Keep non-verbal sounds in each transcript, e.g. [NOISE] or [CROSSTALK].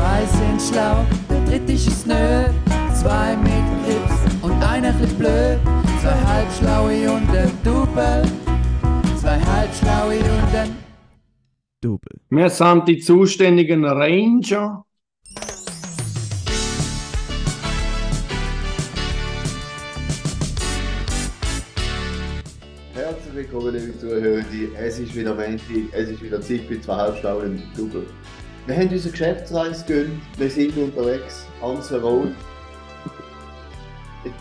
Zwei sind schlau, der dritte ist es nö. Zwei mit Grips und einer chli blöd. Zwei halbschlaue und ein Double. Zwei halbschlaue und ein Double. Wir sind die zuständigen Ranger. Herzlich willkommen, liebe Zuhörer. Es ist wieder Montag, es ist wieder Zeit für zwei Halbstunden Double. Wir haben unsere Geschäftsreise gegönnt, wir sind unterwegs, Hansa Road. Jetzt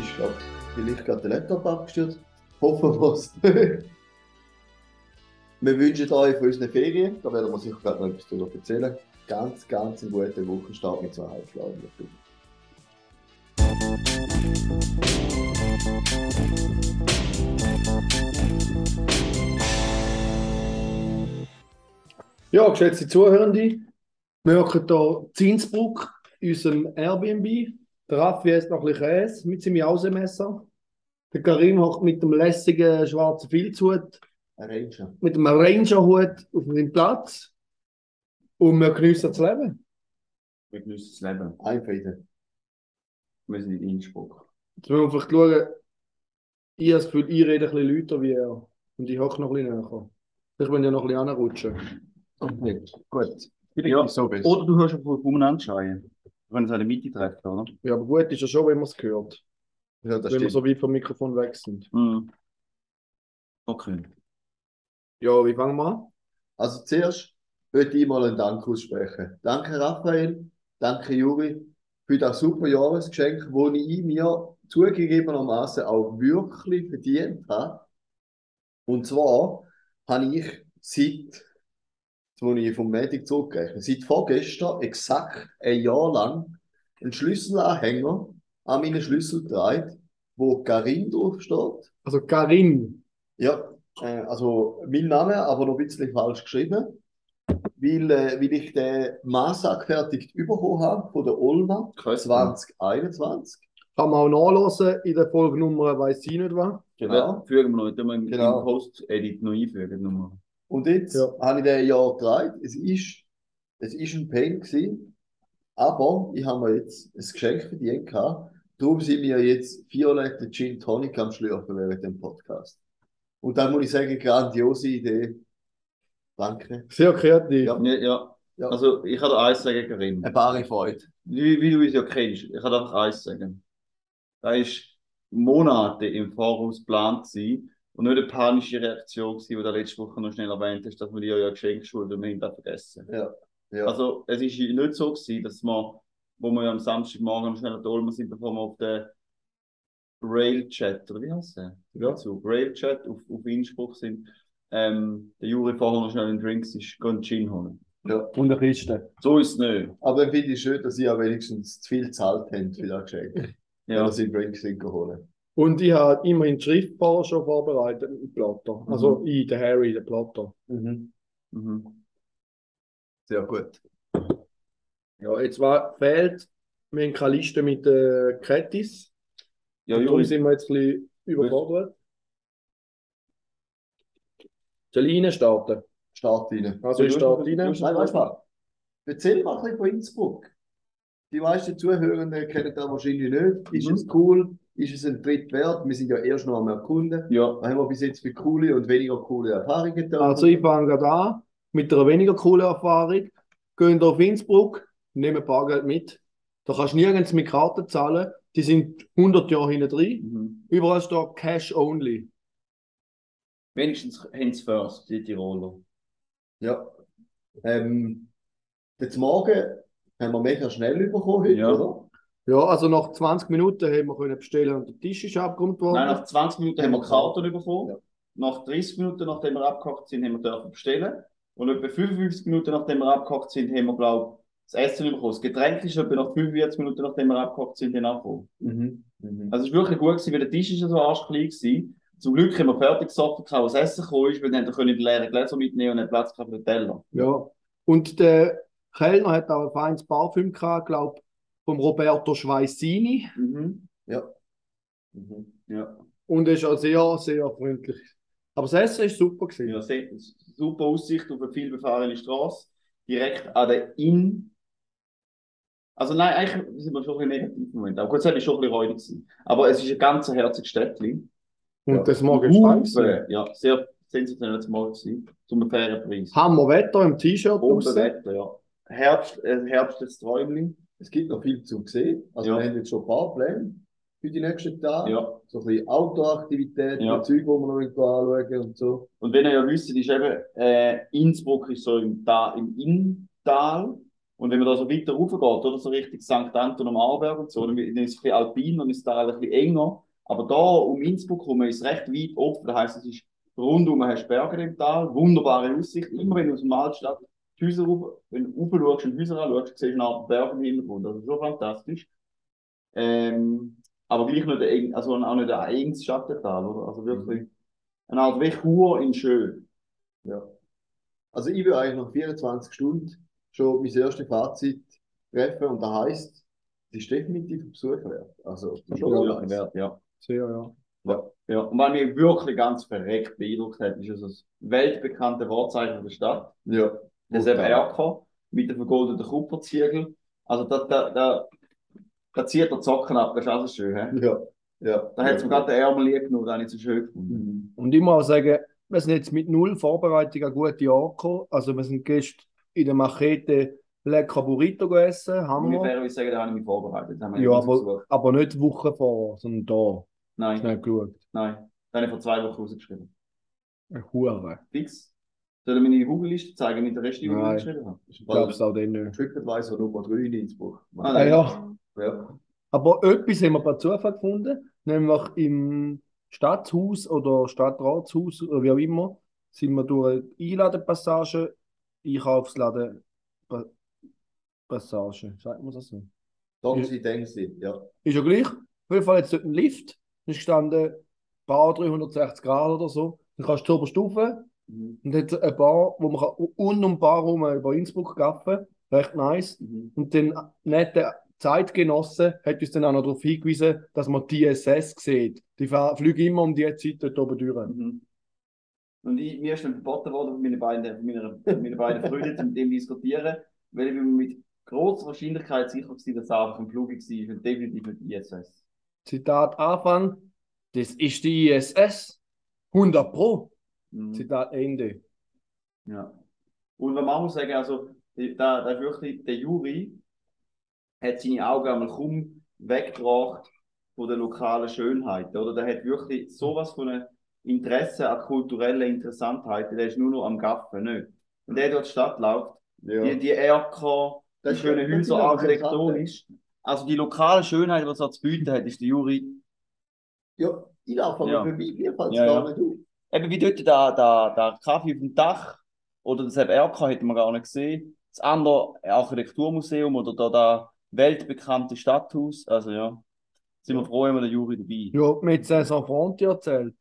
ist, glaube ich, vielleicht gerade der Laptop abgestürzt. Hoffen wir es nicht. [LAUGHS] Wir wünschen euch für unsere Ferien, da werden wir sicher gerade noch etwas darüber erzählen, ganz, ganz einen guten Wochenstart mit zwei Halbstunden Double. Ja, geschätzte Zuhörende, wir hocken hier in Innsbruck in unserem Airbnb. Der Raffi isst noch ein bisschen Käse mit seinem Jausemesser. Der Karim hockt mit dem lässigen schwarzen Filzhut, Ein Ranger. mit dem Rangerhut auf seinem Platz. Und wir geniessen das Leben. Wir geniessen das Leben. Einfrieden. Wir sind in Innsbruck. Jetzt müssen wir vielleicht schauen, ich habe das Gefühl, ich rede ein bisschen lauter wie er. Und ich hocke noch ein bisschen näher. Vielleicht wollen ja noch ein bisschen anrutschen. Okay, gut. Vielleicht Ja, ist so besser. Oder du hörst auf umeinander schreien. Wir können uns an der Mitte treffen, oder? Ja, aber gut ist ja schon, wenn man es hört. Ja, das wenn wir so weit vom Mikrofon weg sind. Mhm. Okay. Ja, wie fangen wir an? Also zuerst möchte ich mal einen Dank aussprechen. Danke Raphael, danke Juri für das super Jahresgeschenk, das ich mir zugegebenermaßen auch wirklich verdient habe. Und zwar habe ich seit, jetzt muss ich vom Medic zurückrechnen, seit vorgestern exakt ein Jahr lang einen Schlüsselanhänger an meinen Schlüssel getragen, wo Karin draufsteht. Also Karin. Ja, äh, also mein Name, aber noch ein bisschen falsch geschrieben, weil, äh, weil ich den Maß angefertigt bekommen habe von der Olma Krass. 2021. Kann man auch nachlesen in der Folgenummer, weiß ich nicht was. Ja, fügen wir noch, tun wir im, Genau. im Post-Edit noch einfügen. Und jetzt Ja. habe ich den Jahr getragen. Es ist, es ist ein Pain gewesen, aber ich habe mir jetzt ein Geschenk verdient gehabt. Darum sind wir jetzt violette Gin Tonic am Schlürfen während dem Podcast. Und dann muss ich sagen, grandiose Idee. Danke. Sehr kreativ. Ja. Ja, ja. Ja. Also, ich kann dir eins sagen, Karim. Eine bare Freude. Wie, wie du uns ja kennst, ich kann dir einfach eins sagen. Da ist Monate im Voraus geplant gewesen und nicht eine panische Reaktion gewesen, die du letzte Woche noch schnell erwähnt hast, dass wir dir ja Geschenk schulden und wir haben das vergessen. Ja. Ja. Also, es ist nicht so gewesen, dass wir, wo wir ja am Samstagmorgen schnell an Olma sind, bevor wir auf den Railchat, oder wie heißt der? Ja. Zu Railchat auf, auf Innsbruck sind, ähm, der Juri vorher noch schnell einen Drinks ist, gehen Gin holen. ja. Und eine Kiste. So ist es nicht. Aber dann finde ich schön, dass ihr wenigstens zu viel gezahlt habt für das Geschenk. Ja. Ja. Dass ihr Drinks holen. Und ich habe immerhin die Schriftbar schon vorbereitet mit dem Plotter. Also ich, der Harry, der Plotter. Mhm. Mhm. Sehr gut. Ja, jetzt war, fehlt, wir haben keine Liste mit äh, Kretis. Ja, darum sind wir jetzt ein bisschen überfordert. Soll ich rein starten? Start rein. Also ich starte rein. Nein, weißt du was? Erzähl mal ein bisschen von Innsbruck. Die meisten Zuhörenden kennen das wahrscheinlich nicht. Ist Mhm. es cool? Ist es ein Tritt wert? Wir sind ja erst noch am Erkunden. ja, Was haben wir bis jetzt für coole und weniger coole Erfahrungen da? Also ich fange gerade an mit einer weniger coolen Erfahrung. Gehen auf Innsbruck, nehmen Bargeld mit. Da kannst du nirgends mit Karten zahlen. Die sind 100 Jahre hinten drin. mhm. Überall steht Cash only. wenigstens haben sie first, die Tiroler. Ja. Ähm, jetzt Morgen haben wir mega schnell bekommen heute, Ja. oder? Ja, also nach 20 Minuten haben wir können bestellen und der Tisch ist abgeräumt worden. Nein, nach 20 Minuten haben wir Karten bekommen. Ja. Nach 30 Minuten, nachdem wir abgekocht sind, haben wir dürfen bestellen. Und etwa 55 Minuten, nachdem wir abgekocht sind, haben wir, glaube ich, das Essen bekommen. Das Getränk ist etwa nach 45 Minuten, nachdem wir abgekocht sind, dann abgekommen. Mhm. Mhm. Also es war wirklich gut, gewesen, weil der Tisch ist ja so arschklein gewesen. Zum Glück haben wir fertig gesoffen, was Essen gekommen ist, weil dann können die leeren Gläser mitnehmen und einen Platz für den Teller. Ja. Und der Kellner hat auch ein feines Parfüm gehabt, glaube vom Roberto Schweissini. Mhm. Ja. Mhm. Ja. Und er ist auch sehr, sehr freundlich. Aber das Essen ist super gewesen. Ja, sehr, super Aussicht auf eine vielbefahrene Straße. Direkt an der Inn Also nein, eigentlich sind wir schon ein bisschen negativ im Moment. Aber gut, es war schon ein bisschen räudig. gewesen. Aber es ist ein ganz herziges Städtchen. Und Ja. das gewesen. Hupe, Ja, sehr sensationell zum Morgen gewesen. Zum fairen Preis. Hammerwetter im T-Shirt. Wetter, ja. Herbst, äh, herbstliches Träumchen. Es gibt noch viel zu sehen. Also Ja. wir haben jetzt schon ein paar Pläne für die nächsten Tage. Ja. So ein bisschen Outdoor-Aktivitäten, Ja. Zeug, die wir noch anschauen und so. Und wenn ihr ja wisst, ist eben, äh, Innsbruck ist so im, Ta im Inntal. Und wenn man da so weiter rauf geht, oder so Richtung St. Anton am Arlberg und so, dann ist es ein bisschen alpin und ist da ein bisschen enger. Aber da um Innsbruck herum ist es recht weit offen. Das heisst, es ist rundum hast Berge im Tal, wunderbare Aussicht. Immer wenn du aus dem Altstadt Häuser rauf, wenn du rauf schaust und die Häuser anschaust, siehst du eine Art Berg im Hintergrund. Also schon fantastisch. Ähm, aber gleich nicht, der, eng- also auch nicht ein enges Schattental, oder? Also wirklich eine Art wie Chur in Schön. Ja. Also ich will eigentlich nach 24 Stunden schon mein erstes Fazit treffen und das heisst, es ist definitiv ein Besuch wert. Also das ist schon Ja, wert, ja. Sehr, ja. Ja, und was mich wirklich ganz verreckt beeindruckt hat, ist also das weltbekannte Wahrzeichen der Stadt, Ja. Das eben Erker, mit dem vergoldeten Kupferziegel. Also da, da, da, da zieht der Zocken ab, das ist auch so schön. He? Ja. Ja. Da hat es mir gerade den Ärmel lieb genug, das habe ich so schön gefunden. Mhm. Und ich muss auch sagen, wir sind jetzt mit null Vorbereitung an gute gekommen. Also wir sind gestern in der Machete lecker Burrito gegessen, haben wir. Ungefähr ich sagen, da habe ich mich vorbereitet. Das haben wir Ja, aber, aber nicht die Woche vor, sondern da. Nein, Schnell geschaut. nein. Da habe ich vor zwei Wochen rausgeschrieben. Eine Hure. Fix. Soll ich meine Google-Liste zeigen, mit der Rest, die ich geschrieben habe? Ich glaube es auch dann nicht. TripAdvisor Nummer 3 in Innsbruck. Ah, Ah, ja. Ja. Aber etwas haben wir per Zufall gefunden, nämlich im Stadthaus oder Stadtratshaus oder wie auch immer, sind wir durch eine Einladepassage, Einkaufsladen Pa- Passage, sagt man das so? Denken Sie. Ja. Ist ja gleich. Auf jeden Fall jetzt dort ein Lift, da ist gestanden, Bar 360 Grad oder so. Dann kannst du zur Stufe Mhm. und hat eine Bar, wo man kann un um die Bar rum über Innsbruck gaffen recht nice. Mhm. Und den netten Zeitgenosse hat uns dann auch noch darauf hingewiesen, dass man die ISS sieht. Die fliegen immer um die Zeit dort oben durch. Mhm. Und ich, mir ist dann verboten worden, von meinen beiden, meiner, [LAUGHS] meinen beiden Freunden mit dem diskutieren, weil ich bin mir mit großer Wahrscheinlichkeit sicher war, dass es einfach ein Flug war und definitiv nicht die ISS. Zitat Anfang, das ist die ISS. 100 Pro. Mhm. Zitat Ende. Ja. Und was man auch muss sagen, also, da, da wirklich, der Juri hat seine Augen einmal kaum weggebracht von der lokalen Schönheit, oder? Der hat wirklich sowas von einem Interesse an kultureller Interessantheit, der ist nur noch am Gaffen, nicht? Und der durch die Stadt läuft, Ja. die, die Erker, die schönen Häuser architektonisch, also die lokale Schönheit, die es zu bieten hat, ist der Juri ja, ich laufe aber Ja. vorbei, mir fällt es Ja, gar ja. nicht auf. Eben wie dort der, der, der Kaffee auf dem Dach oder das Erker hätten wir gar nicht gesehen. Das andere Architekturmuseum oder da das weltbekannte Stadthaus. Also ja, sind wir froh, haben wir den Juri dabei. Ja, mit Saison Fronti erzählt.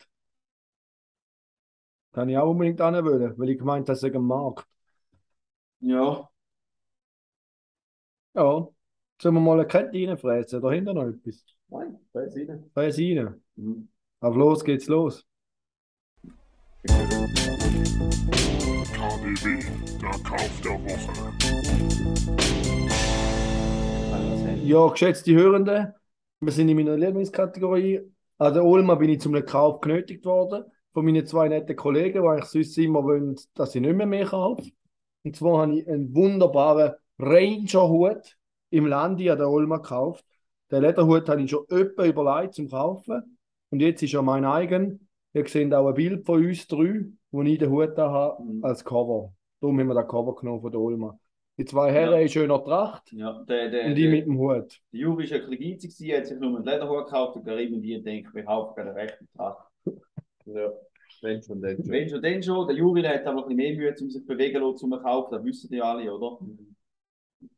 Kann ich auch unbedingt wollen, weil ich gemeint habe, ein Markt. Ja, Ja, sollen wir mal eine Kette reinfräsen? Dahinter noch etwas. Nein, ich nicht. Fräs rein. Mhm. Auf los geht's los. KDW, der Kauf der Woche. ich. Ja, geschätzte Hörende, wir sind in meiner Lieblingskategorie. An der Olma bin ich zum Kauf genötigt worden von meinen zwei netten Kollegen, die eigentlich sonst immer wollen, dass ich nicht mehr mehr kaufe. Und zwar habe ich einen wunderbaren Ranger-Hut im Landi an der Olma gekauft. Den Lederhut habe ich schon öppe überlegt zum Kaufen. Und jetzt ist er mein eigen. Ihr seht auch ein Bild von uns drei, wo ich den Hut da habe, Mhm. als Cover. Darum haben wir das Cover genommen von der Olma. Die zwei Herren Ja. in schöner Tracht Ja, der, der, und ich der, mit dem Hut. der Juri ist ein bisschen geizig hat sich nur einen Lederhut gekauft und Karim und ich denken, wir gerade einen rechten Tag. [LAUGHS] Ja. Wenn schon, dann schon. Wenn schon, dann schon. Der Juri der hat aber ein bisschen mehr Mühe, um sich zu bewegen lassen, zum Kaufen. Das wissen die alle, oder?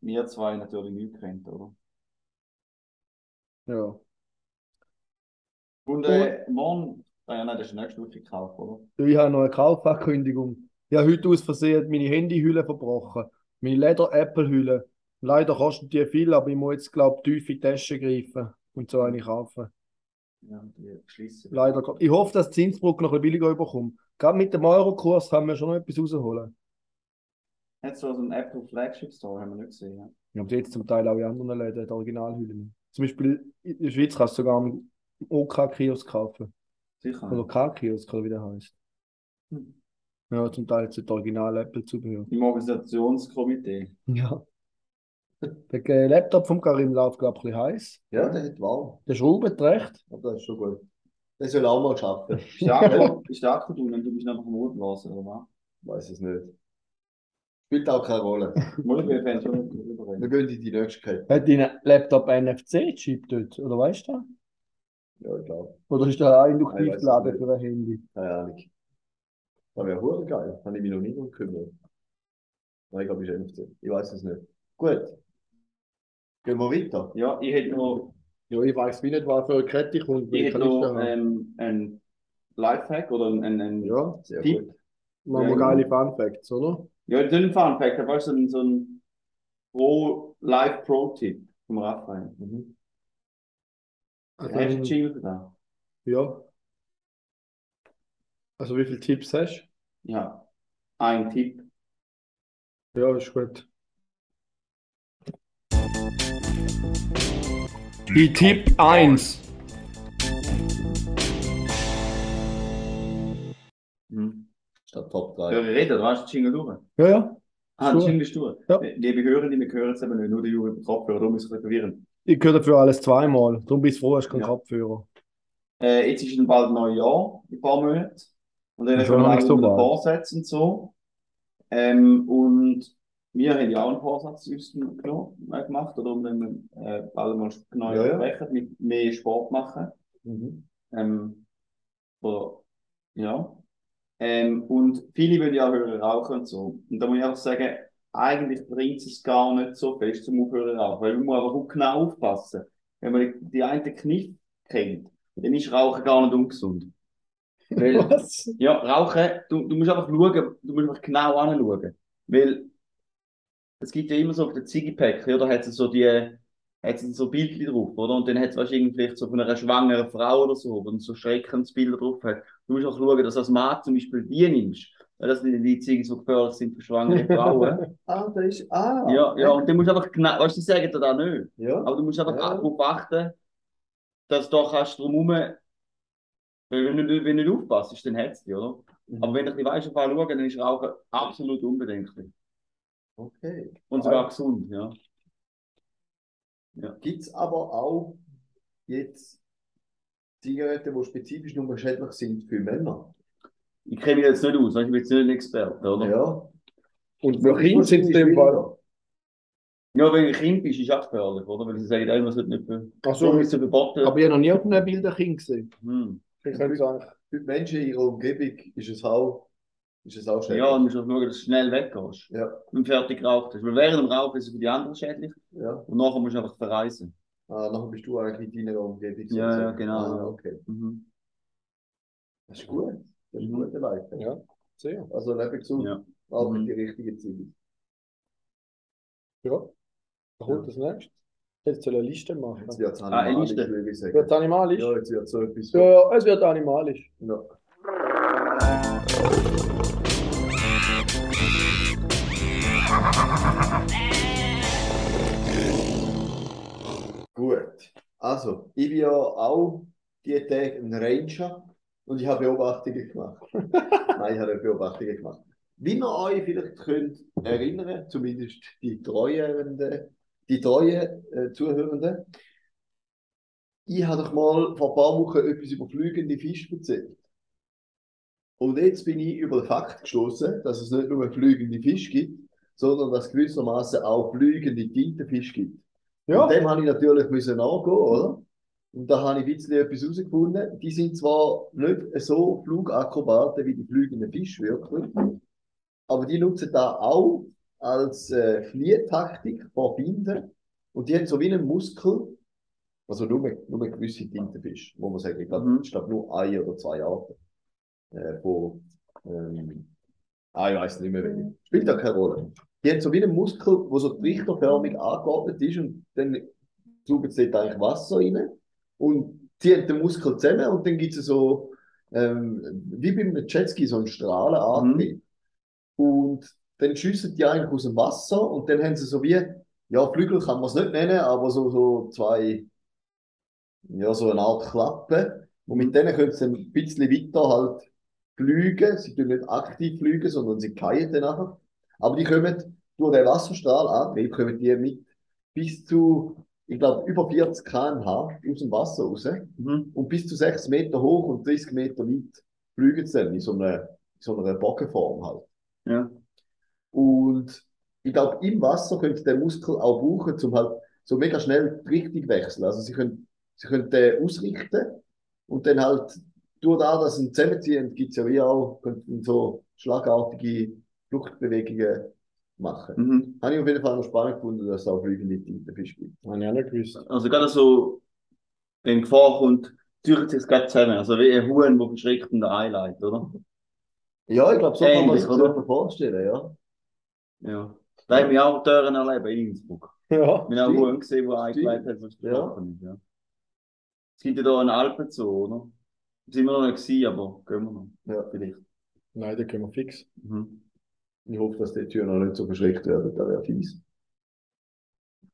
Wir zwei natürlich nicht kennt, oder? Ja. Und äh, morgen, ah ja, nein, das ist nächste Woche gekauft, oder? Du, Ich habe noch eine Kaufankündigung. Ich habe heute aus Versehen meine Handyhülle verbrochen. Meine Leder-Apple-Hülle. Leider kostet die viel, aber ich muss jetzt, glaube ich, tief in die Tasche greifen und so eine kaufen. Ja, die geschlossen. Leider. Ich hoffe, dass die Innsbruck noch ein bisschen billiger überkommt. Gerade mit dem Eurokurs kann man schon noch etwas rausholen. Hat so einen Apple Flagship Store, haben wir nicht gesehen. Ja. Ja, und jetzt zum Teil auch in anderen Läden die Originalhüllen. Zum Beispiel in der Schweiz kannst du sogar im OK-Kiosk kaufen. Sicher. Oder K-Kiosk, oder wie der heißt. Hm. Ja, zum Teil sind original Apple-Zubehör. Im Organisationskomitee. Ja. Der äh, Laptop vom Karim läuft, glaube ich, ein bisschen heiß. Ja, der hat warm. Der schraubt recht. Aber das ist schon gut. Der soll auch mal schaffen. [LAUGHS] Ist der Akku, ist der Akku drin und du bist einfach am Rotblasen, oder was? Weiß es nicht. Spielt auch keine Rolle. [LAUGHS] Wir gehen in die nächste Kette. Hat dein Laptop NFC-Chip dort? Oder weißt du das? Ja, ich glaube. Oder ist der auch induktiv weiß ich laden nicht. für ein Handy? Keine Ahnung. Das wäre hure geil. Habe ich mich noch nie drum gekümmert. Nein, ich glaube, ich ist 15. Ich weiß es nicht. Gut. Gehen wir weiter. Ja, ich hätte noch, Ja, ich weiß wie nicht, was für eine Kette kommt. ich hätte noch da- ähm, einen Lifehack oder einen, einen, Ja, Sehr Tipp. gut. machen wir Ja, geile Fun Facts, oder? Ja, das ist ein Fun Fact, aber so ein, so ein Pro, Live Pro-Tipp vom Raphael. Mhm. Also, Hast du einen Jingle für das? ja. Also wie viele Tipps hast Ja, ein Tipp. du? Ja, ist gut. Die Tipp 1. Hm. Statt Top Ja, 3. wir reden, du hast den Jingle durch. Ja, ja. Ah. Jingle ist durch. Ja. Liebe Hörende, wir hören es eben nicht, nur der Juri Kopfhörer, darum ist es verwirrend. Ich höre dafür alles zweimal. Darum bist du froh, hast du keinen Ja. Kopfhörer. Äh, jetzt ist dann bald ein neues Jahr, in ein paar Monaten. Und dann Schon auch so bald. Vorsatz und so. Ähm, und wir haben ja auch einen Vorsatz uns gemacht, oder um dann äh, bald mal genau Ja, ja. sprechen, mit mehr Sport machen. Mhm. Ähm, oder, ja. Ähm, und viele wollen ja hören rauchen und so. Und da muss ich einfach sagen, eigentlich bringt es gar nicht so fest zum Aufhören rauchen, weil man muss einfach auch genau aufpassen. Wenn man die, einen Kniff kennt, dann ist Rauchen gar nicht ungesund. Weil, [LAUGHS] Was? ja, Rauchen, du, du musst einfach schauen, du musst einfach genau anschauen. Weil es gibt ja immer so auf den Ziggy-Päckchen, oder? Hat es so die, hat es so Bildchen drauf, oder? Und dann hat es wahrscheinlich vielleicht so von einer schwangeren Frau oder so, wo so Schreckensbilder drauf hat. Du musst auch schauen, dass du als Mann zum Beispiel die nimmst. Weil das sind die Ziggis, die gefährlich sind für schwangere Frauen. [LAUGHS] Ah, da ist. Ah! ja, ja, und dann musst du einfach genau, weißt du, die sagen dir das nicht. Ja. Aber du musst einfach Ja. darauf achten, dass du da kannst drumherum, weil wenn du, nicht- wenn du nicht aufpasst, dann es dich, oder? Mhm. Aber wenn du ein bisschen weißt, auf schauen, dann ist Rauchen absolut unbedenklich. Okay. Und sogar gesund, ja. Gibt es aber auch jetzt Zigaretten, die spezifisch nur schädlich sind für Männer? Ich kenne mich jetzt nicht aus, ich bin jetzt nicht ein Experte, oder? Ja. Und für Kinder sind es in dem Fall. Ja, wenn du ein Kind bist, ist es auch gefährlich, oder? Weil sie sagen, ey, man sollte nicht für. Ach So so, verboten. aber ich habe noch nie auf einem Bild ein Kind gesehen. Hm. Ich könnte sagen. Für die Menschen in ihrer Umgebung ist es auch, ist es auch schädlich. Ja, und du musst auch schauen, dass du schnell weggehst. Ja. Und fertig geraucht hast. Weil während dem Rauchen ist es für die anderen schädlich ja. und nachher musst du einfach verreisen. Ah, nachher bist du eigentlich in deiner Umgebung. Ja, ja, genau, Ah, ja. okay. Mhm. Das ist gut. Das ist ein guter Leiter. Ja, sehr. Also lebe gesund, Ja. aber Mhm. mit die richtigen Ziele. Ja. Da kommt das nächste. Jetzt soll eine Liste machen. Jetzt wird es Ah, animalisch, eine Liste. würde ich sagen. Wird animalisch? Ja, jetzt wird es so etwas. Ja, ja, es wird animalisch. Ja. Gut. Also, ich bin ja auch die Tage ein Ranger und ich habe Beobachtungen gemacht. [LAUGHS] Nein, ich habe Beobachtungen gemacht. Wie ihr euch vielleicht könnt erinnern, zumindest die treuen, die treuen äh, Zuhörenden, ich habe doch mal vor ein paar Wochen etwas über fliegende Fische erzählt. Und jetzt bin ich über den Fakt gestoßen, dass es nicht nur fliegende Fische gibt, sondern dass es gewissermaßen auch fliegende Tintenfische gibt. Ja. Und dem habe ich natürlich müssen nachgehen, oder? Und da habe ich ein bisschen etwas herausgefunden. Die sind zwar nicht so Flugakrobaten wie die fliegenden Fische wirklich, aber die nutzen da auch als äh, Fliehtaktik vor Binden. Und die haben so wie einen Muskel, also nur, nur gewisse Tintenfische, wo man sagt, ich glaube, Mhm. ich glaube nur ein oder zwei Arten. Äh, von, ähm, ah, ich weiß nicht mehr welche. Spielt da keine Rolle. Die haben so wie einen Muskel, wo so trichterförmig angeordnet ist und dann saugen sie dort eigentlich Wasser rein und ziehen den Muskel zusammen und dann gibt es so, ähm, wie beim Jetski, so einen Strahlenantrieb. Und dann schiessen die eigentlich aus dem Wasser und dann haben sie so wie, ja, Flügel kann man es nicht nennen, aber so, so zwei, ja, so eine Art Klappe. Und mit denen können sie ein bisschen weiter halt fliegen. Sie tun nicht aktiv fliegen, sondern sie dann nachher. Aber die kommen durch den Wasserstrahlantrieb, kommen die mit bis zu, ich glaube, über 40 km/h aus dem Wasser raus. Mhm. Und bis zu 6 Meter hoch und 30 Meter weit fliegen sie dann in so einer, in so einer Bogenform halt. Ja. Und ich glaube, im Wasser könnte der Muskel auch brauchen, um halt so mega schnell die Richtung wechseln. Also sie können, sie können den ausrichten und dann halt durch das, dass sie ihn zusammenziehen, gibt es ja wie auch, so schlagartige Fluchtbewegungen machen. Mhm. Habe ich auf jeden Fall noch spannend gefunden, dass es auch fliegende Tintenfisch gibt. Habe ich auch nicht gewusst. Also gerade so, wenn Gefahr kommt, zieht sich gerade zusammen. Also wie ein Huhn, der verschreckt und einleitet, oder? Ja, ich glaube, so kann man Ähnlich, sich das vorstellen, ja. Ja. Da haben wir auch Türen erleben in Innsbruck. Ja. Wir haben auch. Huhn gesehen, der eingeleitet hat, was gesprochen ist. Ja. Es gibt ja da einen Alpenzoo, oder? Sind wir noch nicht gewesen, aber gehen wir noch. Ja. Vielleicht. Nein, da können wir fix. Mhm. Ich hoffe, dass die Türen noch nicht so verschreckt werden, das wäre fies.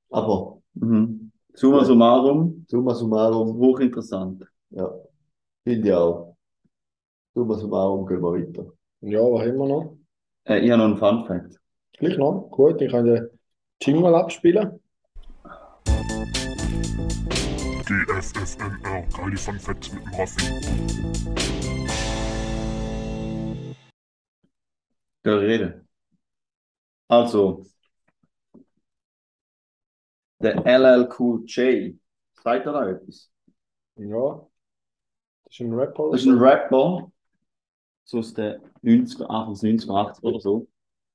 Aber, Mhm. Summa summarum, summa summarum, hochinteressant. ja, finde ich auch. Summa summarum gehen wir weiter. Ja, was haben wir noch? Äh, ich habe noch einen Fun Fact. Gleich noch. Gut, ich kann den Jingle abspielen. GFFNR, geile Fun Facts mit dem Raffi. Ich reden? Also, der LLQJ, sagt er da etwas? Ja. Das ist ein Rapper. Das ist ein Rapper, so aus den 90er, Anfangs 90er, 80er oder so.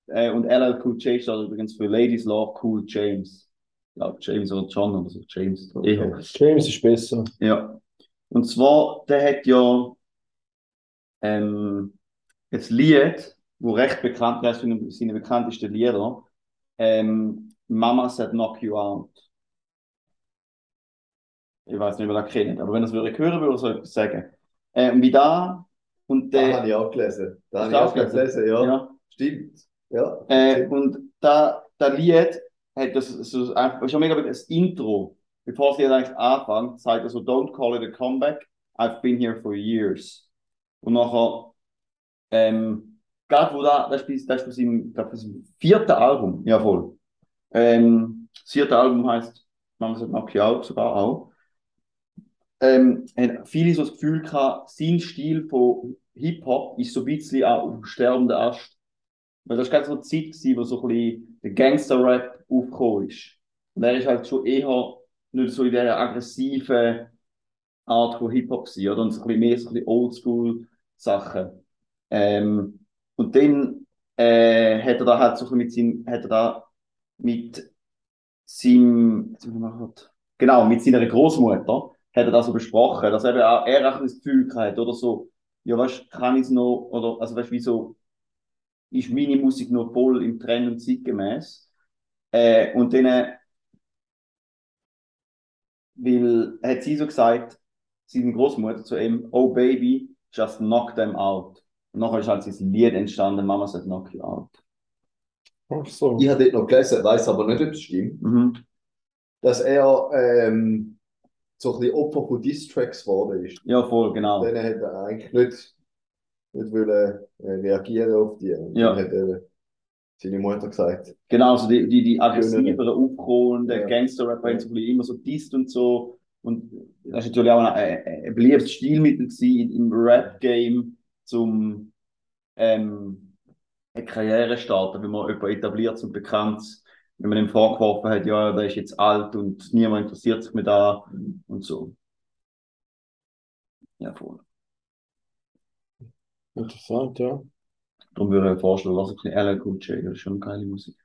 Äh, und LLQJ steht übrigens für Ladies Love Cool James. Ja, James oder John oder so, James. Eher. James ist besser. Ja. Und zwar, der hat ja ähm, ein Lied, wo recht bekannt ist, eines seiner bekanntesten Lieder, ähm, Mama Said Knock You Out. Ich weiß nicht, ob ihr das kennt, aber wenn ihr es hören, würde ich so etwas sagen. Ähm, wie da und der. habe ich auch gelesen. Hast habe ich auch auch gelesen, ja. ja. Stimmt. Ja. Äh, und da, das Lied hat das so einfach, ist ja mega das Intro. Bevor sie eigentlich anfängt, sagt er so, don't call it a comeback, I've been here for years. Und nachher, ähm, gerade wo da, das ist, das ist ich glaube, von seinem vierten Album, ja voll. Ähm, das vierte Album heißt, man sagt Knock You Out sogar auch. Ähm, viele so das Gefühl gehabt, sein Stil von Hip-Hop ist so ein bisschen auch auf dem sterbenden Ast. Weil das war gerade so eine Zeit, gewesen, wo so ein bisschen der Gangster-Rap aufgekommen ist. Und er ist halt schon eher nicht so in dieser aggressiven Art von Hip-Hop gewesen, oder? Und so ein bisschen mehr so ein bisschen Oldschool-Sachen. Ähm, und dann äh, hat er da halt so ein mit seinem, hat er da mit seinem, genau, mit seiner Großmutter hat er das so besprochen, dass eben auch er auch das Gefühl hat, oder so, ja, weißt, kann ich es noch, oder, also weißt, wie so, ist meine Musik noch voll im Trend und zeitgemäß. Äh, und dann, äh, weil, hat sie so gesagt, seine Großmutter zu ihm, oh baby, just knock them out. Und nachher ist halt sein Lied entstanden, Mama said knock you out. Ach so. Ich habe dort noch gelesen, weiß aber nicht, ob es stimmt, Mhm. dass er ähm, so ein bisschen Opfer von Diss-Tracks geworden ist. Ja, voll, genau. Dann hat er eigentlich nicht, nicht wollen, äh, reagieren auf die. Und Ja. dann hat er seine Mutter gesagt, Genau, so die, die, die aggressiveren Aufkommen, der Ja. Gangster-Rapper Ja. haben so immer so disst und so. Und das ist natürlich auch ein, ein, ein beliebtes Stilmittel im Rap-Game, zum ähm, eine Karriere starten, wenn man jemanden etabliert und bekannt, wenn man ihm vorgeworfen hat, ja, der ist jetzt alt und niemand interessiert sich mehr da und so. Ja, voll. Interessant, ja. Darum würde ich vorschlagen, lass ein bisschen LL Cool das ist schon geile Musik.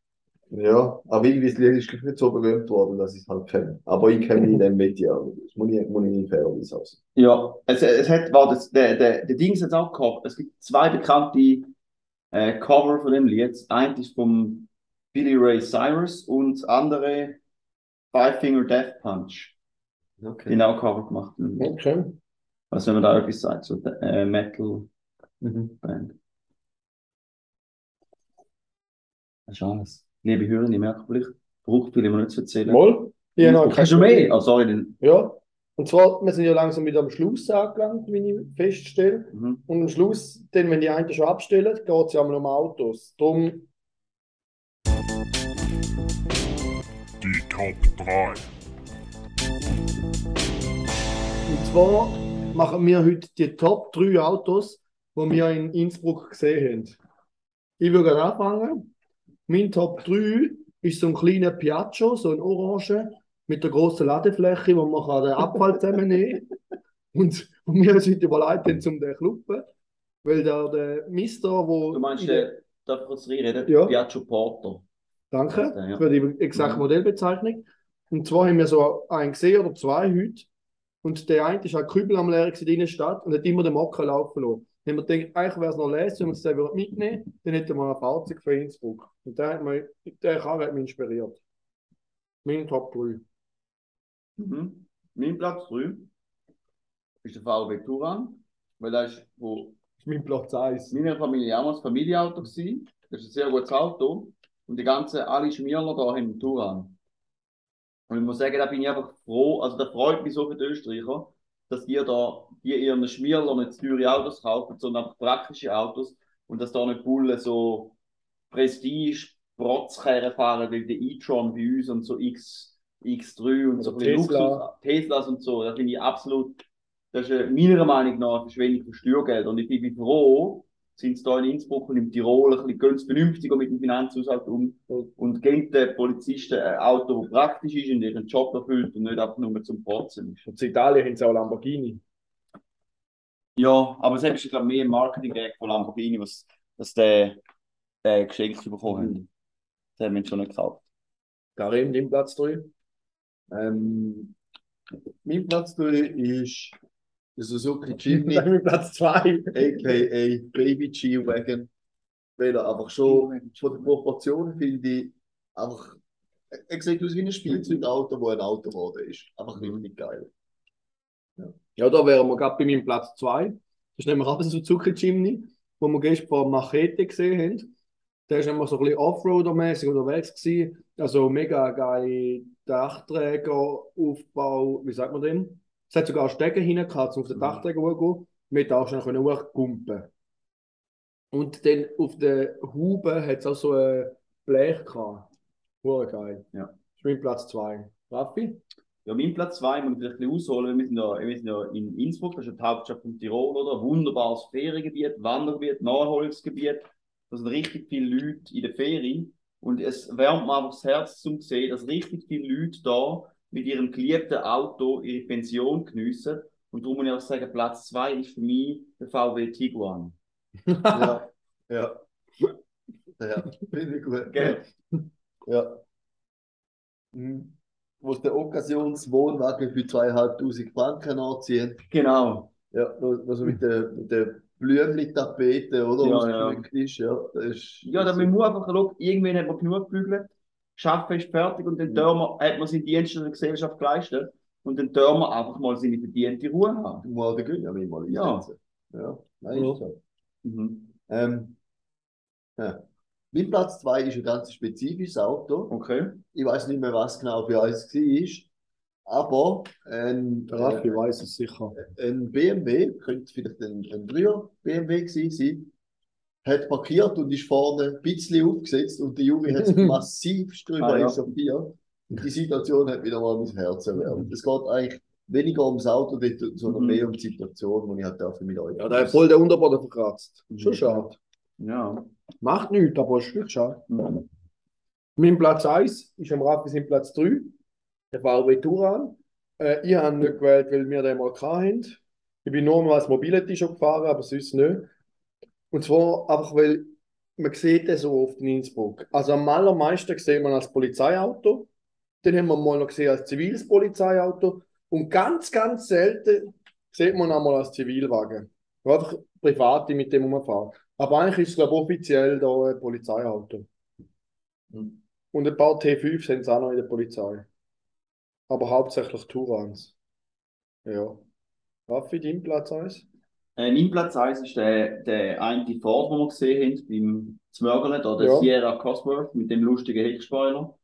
Ja, aber irgendwie das Lied ist nicht so berühmt worden, dass ich es halt kenne. Aber ich kenne ihn in dem Media. Das muss ich, muss ich nicht fairerweise aus. Ja, es, es hat, war das, der, der, der Dings hat auch gehabt. Es gibt zwei bekannte äh, Cover von dem Lied. Eine ist vom Billy Ray Cyrus und das andere Five Finger Death Punch. Die Okay. haben auch Cover gemacht. Okay. Also wenn man da etwas sagt, so äh, Metal Mhm. Band. Das ist alles. Liebe Hörer, ich merke vielleicht, braucht viel immer nicht zu erzählen. Mal? Habe noch Hast du mehr? Oh, sorry. dann- Ja. Und zwar, wir sind ja langsam wieder am Schluss angelangt, wie ich feststelle. Mhm. Und am Schluss, dann, wenn die einen schon abstellen, geht es ja einmal um Autos. Darum, Die Top 3. und zwar machen wir heute die Top 3 Autos, die wir in Innsbruck gesehen haben. Ich würde anfangen. Mein Top 3 ist so ein kleiner Piaggio, so ein Orange, mit der grossen Ladefläche, wo man den Abfall [LAUGHS] zusammennehmen kann. Und, und wir heute überlegt, haben, um den Kluppen, weil der, der Mister, wo... Du meinst, in der- der, darf ich kurz reinreden? Ja. Piaggio Porter. Danke Ja. für die exakte Mhm. Modellbezeichnung. Und zwar haben wir so einen gesehen oder zwei heute. Und der eine ist auch Kübel am Leeren in der Stadt und hat immer den Mocker laufen lassen. Haben wir gedacht, eigentlich wäre es noch lesen, wenn wir es würden mitnehmen dann hätten wir ein Fahrzeug für Innsbruck. Und der, hat mich, der Karre hat mich inspiriert. Mein Top 3. Mhm. Mein Platz 3 ist der VW Touran, weil das ist, wo ist mein Platz 1. meine Familie auch mal das Familienauto gewesen. Das ist ein sehr gutes Auto. Und die ganzen, alle Schmierler da haben Touran. Und ich muss sagen, da bin ich einfach froh, also da freut mich so für die Österreicher, dass die da, die ihren Schmierler nicht teure Autos kaufen, sondern praktische Autos und dass da nicht Bullen so Prestige, Protzkerren fahren, weil der e-tron bei uns und so X, X3 und so Tesla. Luxus, Teslas und so, da finde ich absolut, das ist äh, meiner Meinung nach eine Verschwendung von Steuergeld. Und ich bin froh, sind sie da in Innsbruck und im Tirol ein bisschen gehen sie vernünftiger mit dem Finanzhaushalt um und geben den Polizisten ein Auto, das praktisch ist und ihren Job erfüllt und nicht einfach nur zum Protzen ist. Und in Italien haben sie auch Lamborghini. Ja, aber selbst ist, glaube ich, mehr Marketing-Gag von Lamborghini, was, dass der, der geschenkt bekommen haben. Das haben wir schon nicht gekauft. Karim, dein Platz 3. Ähm, mein Platz 3 ist der Suzuki [LAUGHS] Jimny, mein Platz 2. a.k.a. Baby G-Wagon, weil er einfach schon von den Proportionen finde ich einfach, er sieht aus wie ein Spielzeugauto, wo ein Auto geworden ist. Einfach richtig geil. Ja, da wären wir gerade bei meinem Platz 2. Das ist nämlich auch ein Suzuki Jimny, wo wir gestern vor Machete gesehen haben. Der ist immer so ein bisschen Offroader-mäßig unterwegs gewesen. Also mega geile Dachträgeraufbau, wie sagt man dem? Es hat sogar Stege hinten gehabt, um auf den Dachträger hochzugehen. Mit auch schon können hochgumpen. Und dann auf der Haube hat es auch so ein Blech gehabt. Hure geil. Ja. Das ist mein Platz 2. Raffi? Ja, mein Platz 2 muss ich vielleicht ein bisschen ausholen. Wir sind ja, wir sind ja in Innsbruck, das ist ja die Hauptstadt von Tirol, oder? Wunderbares Feriengebiet, Wandergebiet, Nachholungsgebiet. Da sind richtig viele Leute in der Ferien. Und es wärmt mir einfach das Herz zum sehen, dass richtig viele Leute da mit ihrem geliebten Auto ihre Pension geniessen. Und darum muss ich auch sagen, Platz 2 ist für mich der VW Tiguan. [LAUGHS] Ja, ja. Ja, finde ich gut. Gell? Ja. Mhm. Wo es der Occasionswohnwagen für 2'500 Franken anziehen. Genau. Ja, also mit der, mit der Blümli-Tapete, oder? Ja, ja. Ist, ja, das ist, Ja, dann man muss einfach schauen, irgendwann hat man genug gebügelt, Schaffen ist fertig und dann dürfen wir, hat man seinen Dienst in der Gesellschaft geleistet und dann dürfen wir einfach mal seine verdiente Ruhe haben. mal den Gönjamin mal Ja. einsetzen. Ja, nein, Ja. ist so. Mhm. Ähm, ja. Mein Platz 2 ist ein ganz spezifisches Auto. Okay. Ich weiß nicht mehr, was genau für eins war. Aber ein, Der Raffi äh, weiß es sicher. ein BMW, könnte vielleicht ein, ein früher BMW gewesen sein, hat parkiert und ist vorne ein bisschen aufgesetzt und der Junge hat sich [LAUGHS] massiv drüber Ah, ja. echauffiert. Und die Situation hat wieder mal mein Herz erwärmt. Es geht eigentlich weniger ums Auto, sondern Mhm. mehr um die Situation, die ich halt darf mit euch. Ja, der hat voll den Unterboden verkratzt. Mhm. Schon schade. Ja. Macht nichts, aber ist nicht schade. Mhm. Mein Platz 1 ist am Raffi sein Platz 3. Der VW Touran. Äh, ich habe ihn nicht gewählt, weil wir den mal hatten. Ich bin nur mal als Mobility schon gefahren, aber sonst nicht. Und zwar einfach, weil man sieht den so oft in Innsbruck. Also am allermeisten sieht man als Polizeiauto. Den haben wir mal noch gesehen als ziviles Polizeiauto. Und ganz, ganz selten sieht man einmal als Zivilwagen. Wo Einfach Private mit dem rumfahren. Aber eigentlich ist es, glaube ich, offiziell da ein Polizeiauto. Mhm. Und ein paar T5 sind es auch noch in der Polizei. Aber hauptsächlich Tourans. Ja. Raffi, dein Platz 1? Äh, mein Platz 1 ist der, der eine Ford, den wir gesehen haben, beim Zmörgelen, da der Ja. Sierra Cosworth mit dem lustigen Heckspoiler.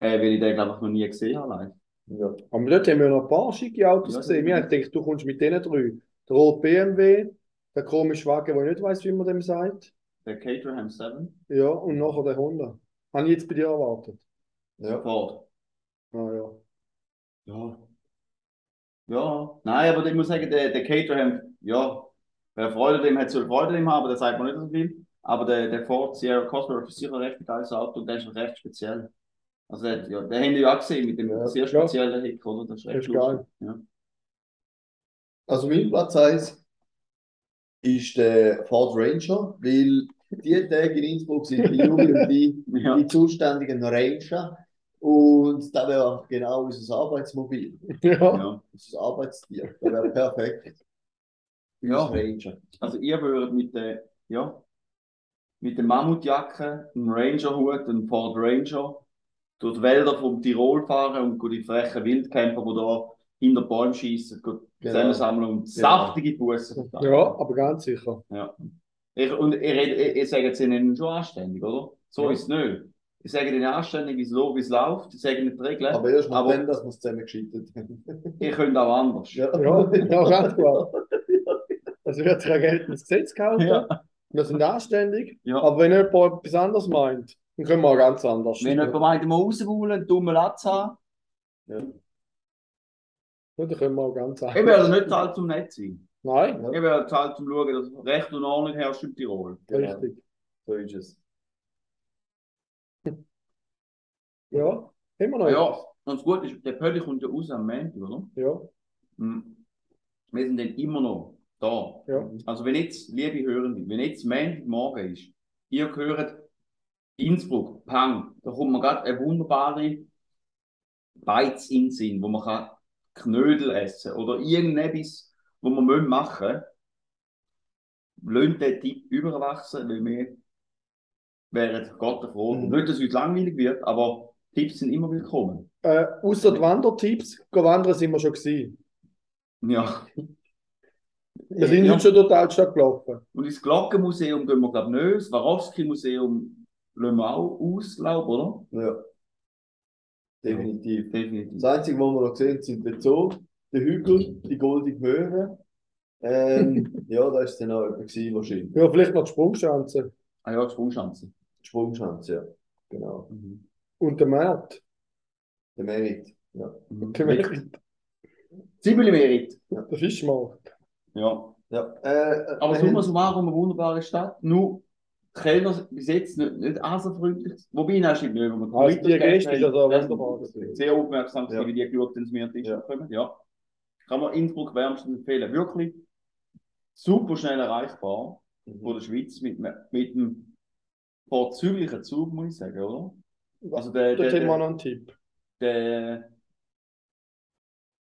Äh, weil ich den, glaube ich, noch nie gesehen habe. live. Ja. Aber dort haben wir noch ein paar schicke Autos Ja, gesehen. Wir haben gedacht, du kommst mit denen drei. Der rote BMW, der komische Wagen, wo ich nicht weiss, wie man dem sagt. Der Caterham 7. Ja, und nachher der Honda. Habe ich jetzt bei dir erwartet. Ja. Ford. Ah ja. Ja. Ja. Nein, aber ich muss sagen, der, der Caterham, ja, wer Freude dem hat, soll Freude dem haben, das sagt man nicht so viel. Aber der, der Ford Sierra Cosworth ist sicher ein recht geiles Auto und der ist recht speziell. Also, der, ja, den haben wir ja auch gesehen mit dem Ja, sehr klar. speziellen Heck, oder? Das ist Das recht ist geil. Ja. Also mein Platz 1 ist der Ford Ranger, weil die Tage in Innsbruck sind die Jugend und die, [LAUGHS] Ja. die zuständigen Ranger. Und das wäre auch genau unser Arbeitsmobil, Ja. Ja. unser Arbeitstier. Das wäre perfekt. Ja. Ranger. Also ihr würdet mit der, ja, mit der Mammutjacke, einem Ranger-Hut, einem Ford Ranger, durch die Wälder vom Tirol fahren und die frechen Wildcamper, die da hinter Bäumen schießen, Genau. zusammensammeln und Genau. saftige Bussen verteilen. ja, aber ganz sicher. Ja. Ich, und ich, ich sage jetzt ihnen schon anständig, oder? So Ja. ist es nicht. Ich sage ihnen anständig, wie es läuft. Ich sage nicht die Regeln. Aber erst Aber- nachdem, dass wir es zusammen gescheitert haben. [LAUGHS] Ihr könnt auch anders. Ja, Ja, ja, ganz klar. Es wird sich ein geltendes Gesetz gehalten. Ja. Wir sind anständig. Ja. Aber wenn jemand etwas anderes meint, dann können wir auch ganz anders. Wenn jemand meint, mal rauswollen, einen dummen Latz haben, Ja, dann können wir auch ganz ich anders. werde nicht zahlt zum Netz sein. Nein, Ich werde zahlt zum Schauen, dass Recht und Ordnung herrscht in Tirol. Richtig. So ist es. Ja, immer noch. Ja, und das Gute ist, der Pödi kommt ja raus am Montag, oder? Ja, Mhm. Wir sind dann immer noch da. ja. Also wenn jetzt, liebe Hörende, wenn jetzt Montagmorgen ist, ihr hört Innsbruck, Pang, da kommt mir gerade eine wunderbare Beiz in den Sinn, wo man kann Knödel essen oder irgendetwas, wo man müssen machen Lasst den Tipp überwachsen, weil wir wären Gott froh. Mhm. Nicht, dass es uns langweilig wird, aber Tipps sind immer willkommen. Äh, außer die Wandertipps, wandern sind wir schon gewesen. Ja. Wir sind Ja. schon die Altstadt gelaufen. Und ins Glockenmuseum gehen wir, glaube ich, nicht. Das Swarovski-Museum lassen wir auch aus, glaube ich, oder? Ja. Definitiv. Definitiv. Das Einzige, was wir noch gesehen haben, sind der Zoo, der Hügel, die Goldige Möhre. Ähm, [LAUGHS] ja, da ist dann auch jemand gewesen, wahrscheinlich. Ja, vielleicht noch die Sprungschanze. Ah ja, die Sprungschanze. Die Sprungschanze, ja. Genau. Mhm. Und der Markt. Der Merit. Ja. Mhm. Der Merit. Zwiebelmerit. Der Fischmarkt. Ja. ja. Äh, Aber summa haben- summarum eine wunderbare Stadt. Nur, die Kellner bis jetzt nicht, nicht also-freundlich. Wobei, nein, stimmt nicht. Wenn man Also die Gäste also wunderbar. Sehr aufmerksam, Ja. wie die geschaut haben, dass wir Tisch Ja. kommen. Ja. Kann man Innsbruck wärmstens empfehlen. Wirklich super schnell erreichbar. von der Schweiz mit, mit einem vorzüglichen Zug, muss ich sagen, oder? Also der, der, Dort haben wir der, noch einen Tipp. der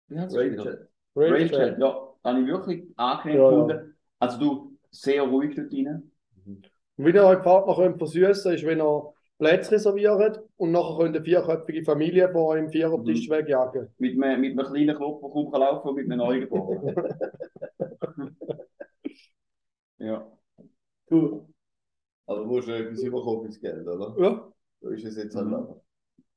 wie heißt? Railjet. Railjet, ja, habe ich wirklich angenehm Ja, ja. gefunden. Also du, sehr ruhig dort rein. Und wie ihr euch Partner könnt versüßen, ist, wenn ihr Plätze reserviert und nachher könnt ihr eine vierköpfige Familie von eurem Vierertisch Mhm. wegjagen. Mit einem, mit einem kleinen Knopf, der kaum kann laufen und mit einem Neugeboren. [LAUGHS] ja. Cool. Aber du musst ja etwas überkommen fürs Geld, oder? Ja, So ist es jetzt halt Mhm.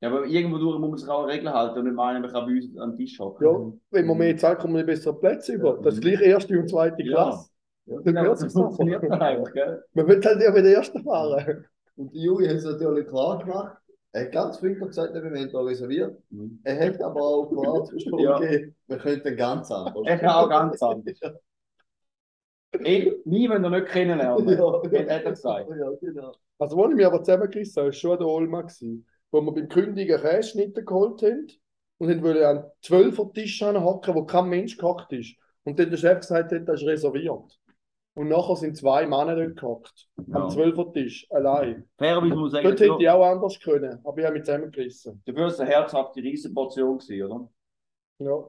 Ja, aber irgendwo durch muss man sich auch an Regeln halten und nicht meinen, man kann bei uns an den Tisch hocken. ja. wenn man mehr Zeit kommt, man bessere Plätze über. Das ist gleich erste und zweite Ja. Klasse. Ja. Dann Ja, hört [LAUGHS] das funktioniert einfach. dann einfach, gell? Man will halt ja bei der ersten fahren. Und die Juri hat es natürlich klar gemacht. Er hat ganz freundlich gesagt, wir haben da reserviert. Mhm. Er hat aber auch klar zwischen Ja. okay, wir könnten ganz anders. Er kann auch ganz anders. [LAUGHS] Ich, nie, wenn er nicht kennenlernen. Ja. Hat er gesagt. Ja, genau. Also, wo ich mich aber zusammengerissen habe, war schon der Olma, gewesen, wo wir beim Kündigen Käseschnitte geholt haben und haben wollen an zwölfer Tisch hocken, wo kein Mensch gehockt ist. Und dann der Chef gesagt hat, das ist reserviert. Und nachher sind zwei Männer dort gehockt. Am Ja. zwölfer Tisch, allein. Fairerweise muss ich sagen, Dort hätte ich auch anders können, aber ich habe mich zusammengerissen. dafür war es eine herzhafte Riesenportion, gewesen, oder? Ja.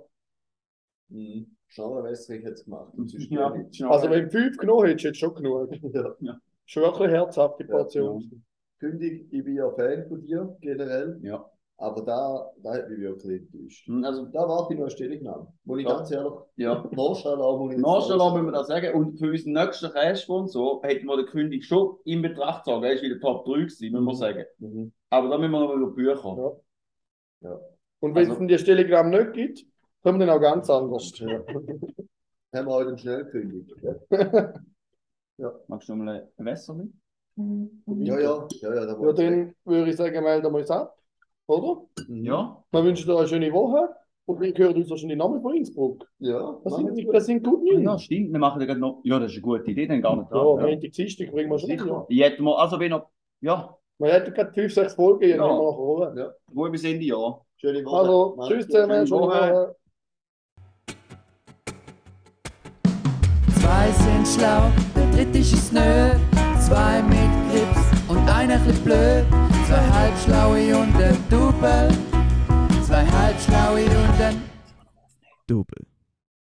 Mhm. Schneller Wässerich hat es gemacht. Ja. Also, wenn du fünf genommen hättest, hättest du schon genug. Ja. Schon wirklich eine herzhafte Ja, Portion. Kündig, ich bin ja Fan von dir, generell. ja. Aber da, da hat mich wirklich enttäuscht. Hm, Also, Da warte ich noch eine Stellungnahme. Muss ich Ja. ganz ehrlich, ja. Marschall auch muss ich sagen. müssen wir das sagen. Und für unseren nächsten Cash und so hätten wir den König schon in Betracht gezogen. Er ist wieder Top 3 gewesen, müssen wir sagen. Mhm. Aber da müssen wir noch über die Bücher. Ja. Und wenn Also- es die Stellungnahme nicht gibt, kommen wir dann auch ganz anders. Ja. [LAUGHS] Haben wir heute einen Schnellkönig. [LAUGHS] Magst du noch mal ein Wässer mit? Ja, ja, ja, ja, da Ja, dann würde ich sagen, melden wir uns ab. Oder? Mhm. Ja. Wir wünschen dir eine schöne Woche und wir hören uns wahrscheinlich nochmal von Innsbruck. Ja, Das sind, wir. das sind gut Ja, News. stimmt. Wir machen dann noch. Ja, das ist eine gute Idee, dann gar nicht Ja, dran. Ja, Montag, Dienstag bringen wir schon. Ja. Ich hätte mal, also wenn noch, ja, Wir hätten gerade 5, 6 Folgen, Ja. ja. wir nachher holen. wo bis Ende Jahr. Schöne Woche. Also, tschüss zusammen, schöne Woche. Zwei sind schlau, der dritte ist es nö. Zwei und einer chli blöd. Zwei halbschlaue und ein Double. Zwei halbschlaue und ein Double.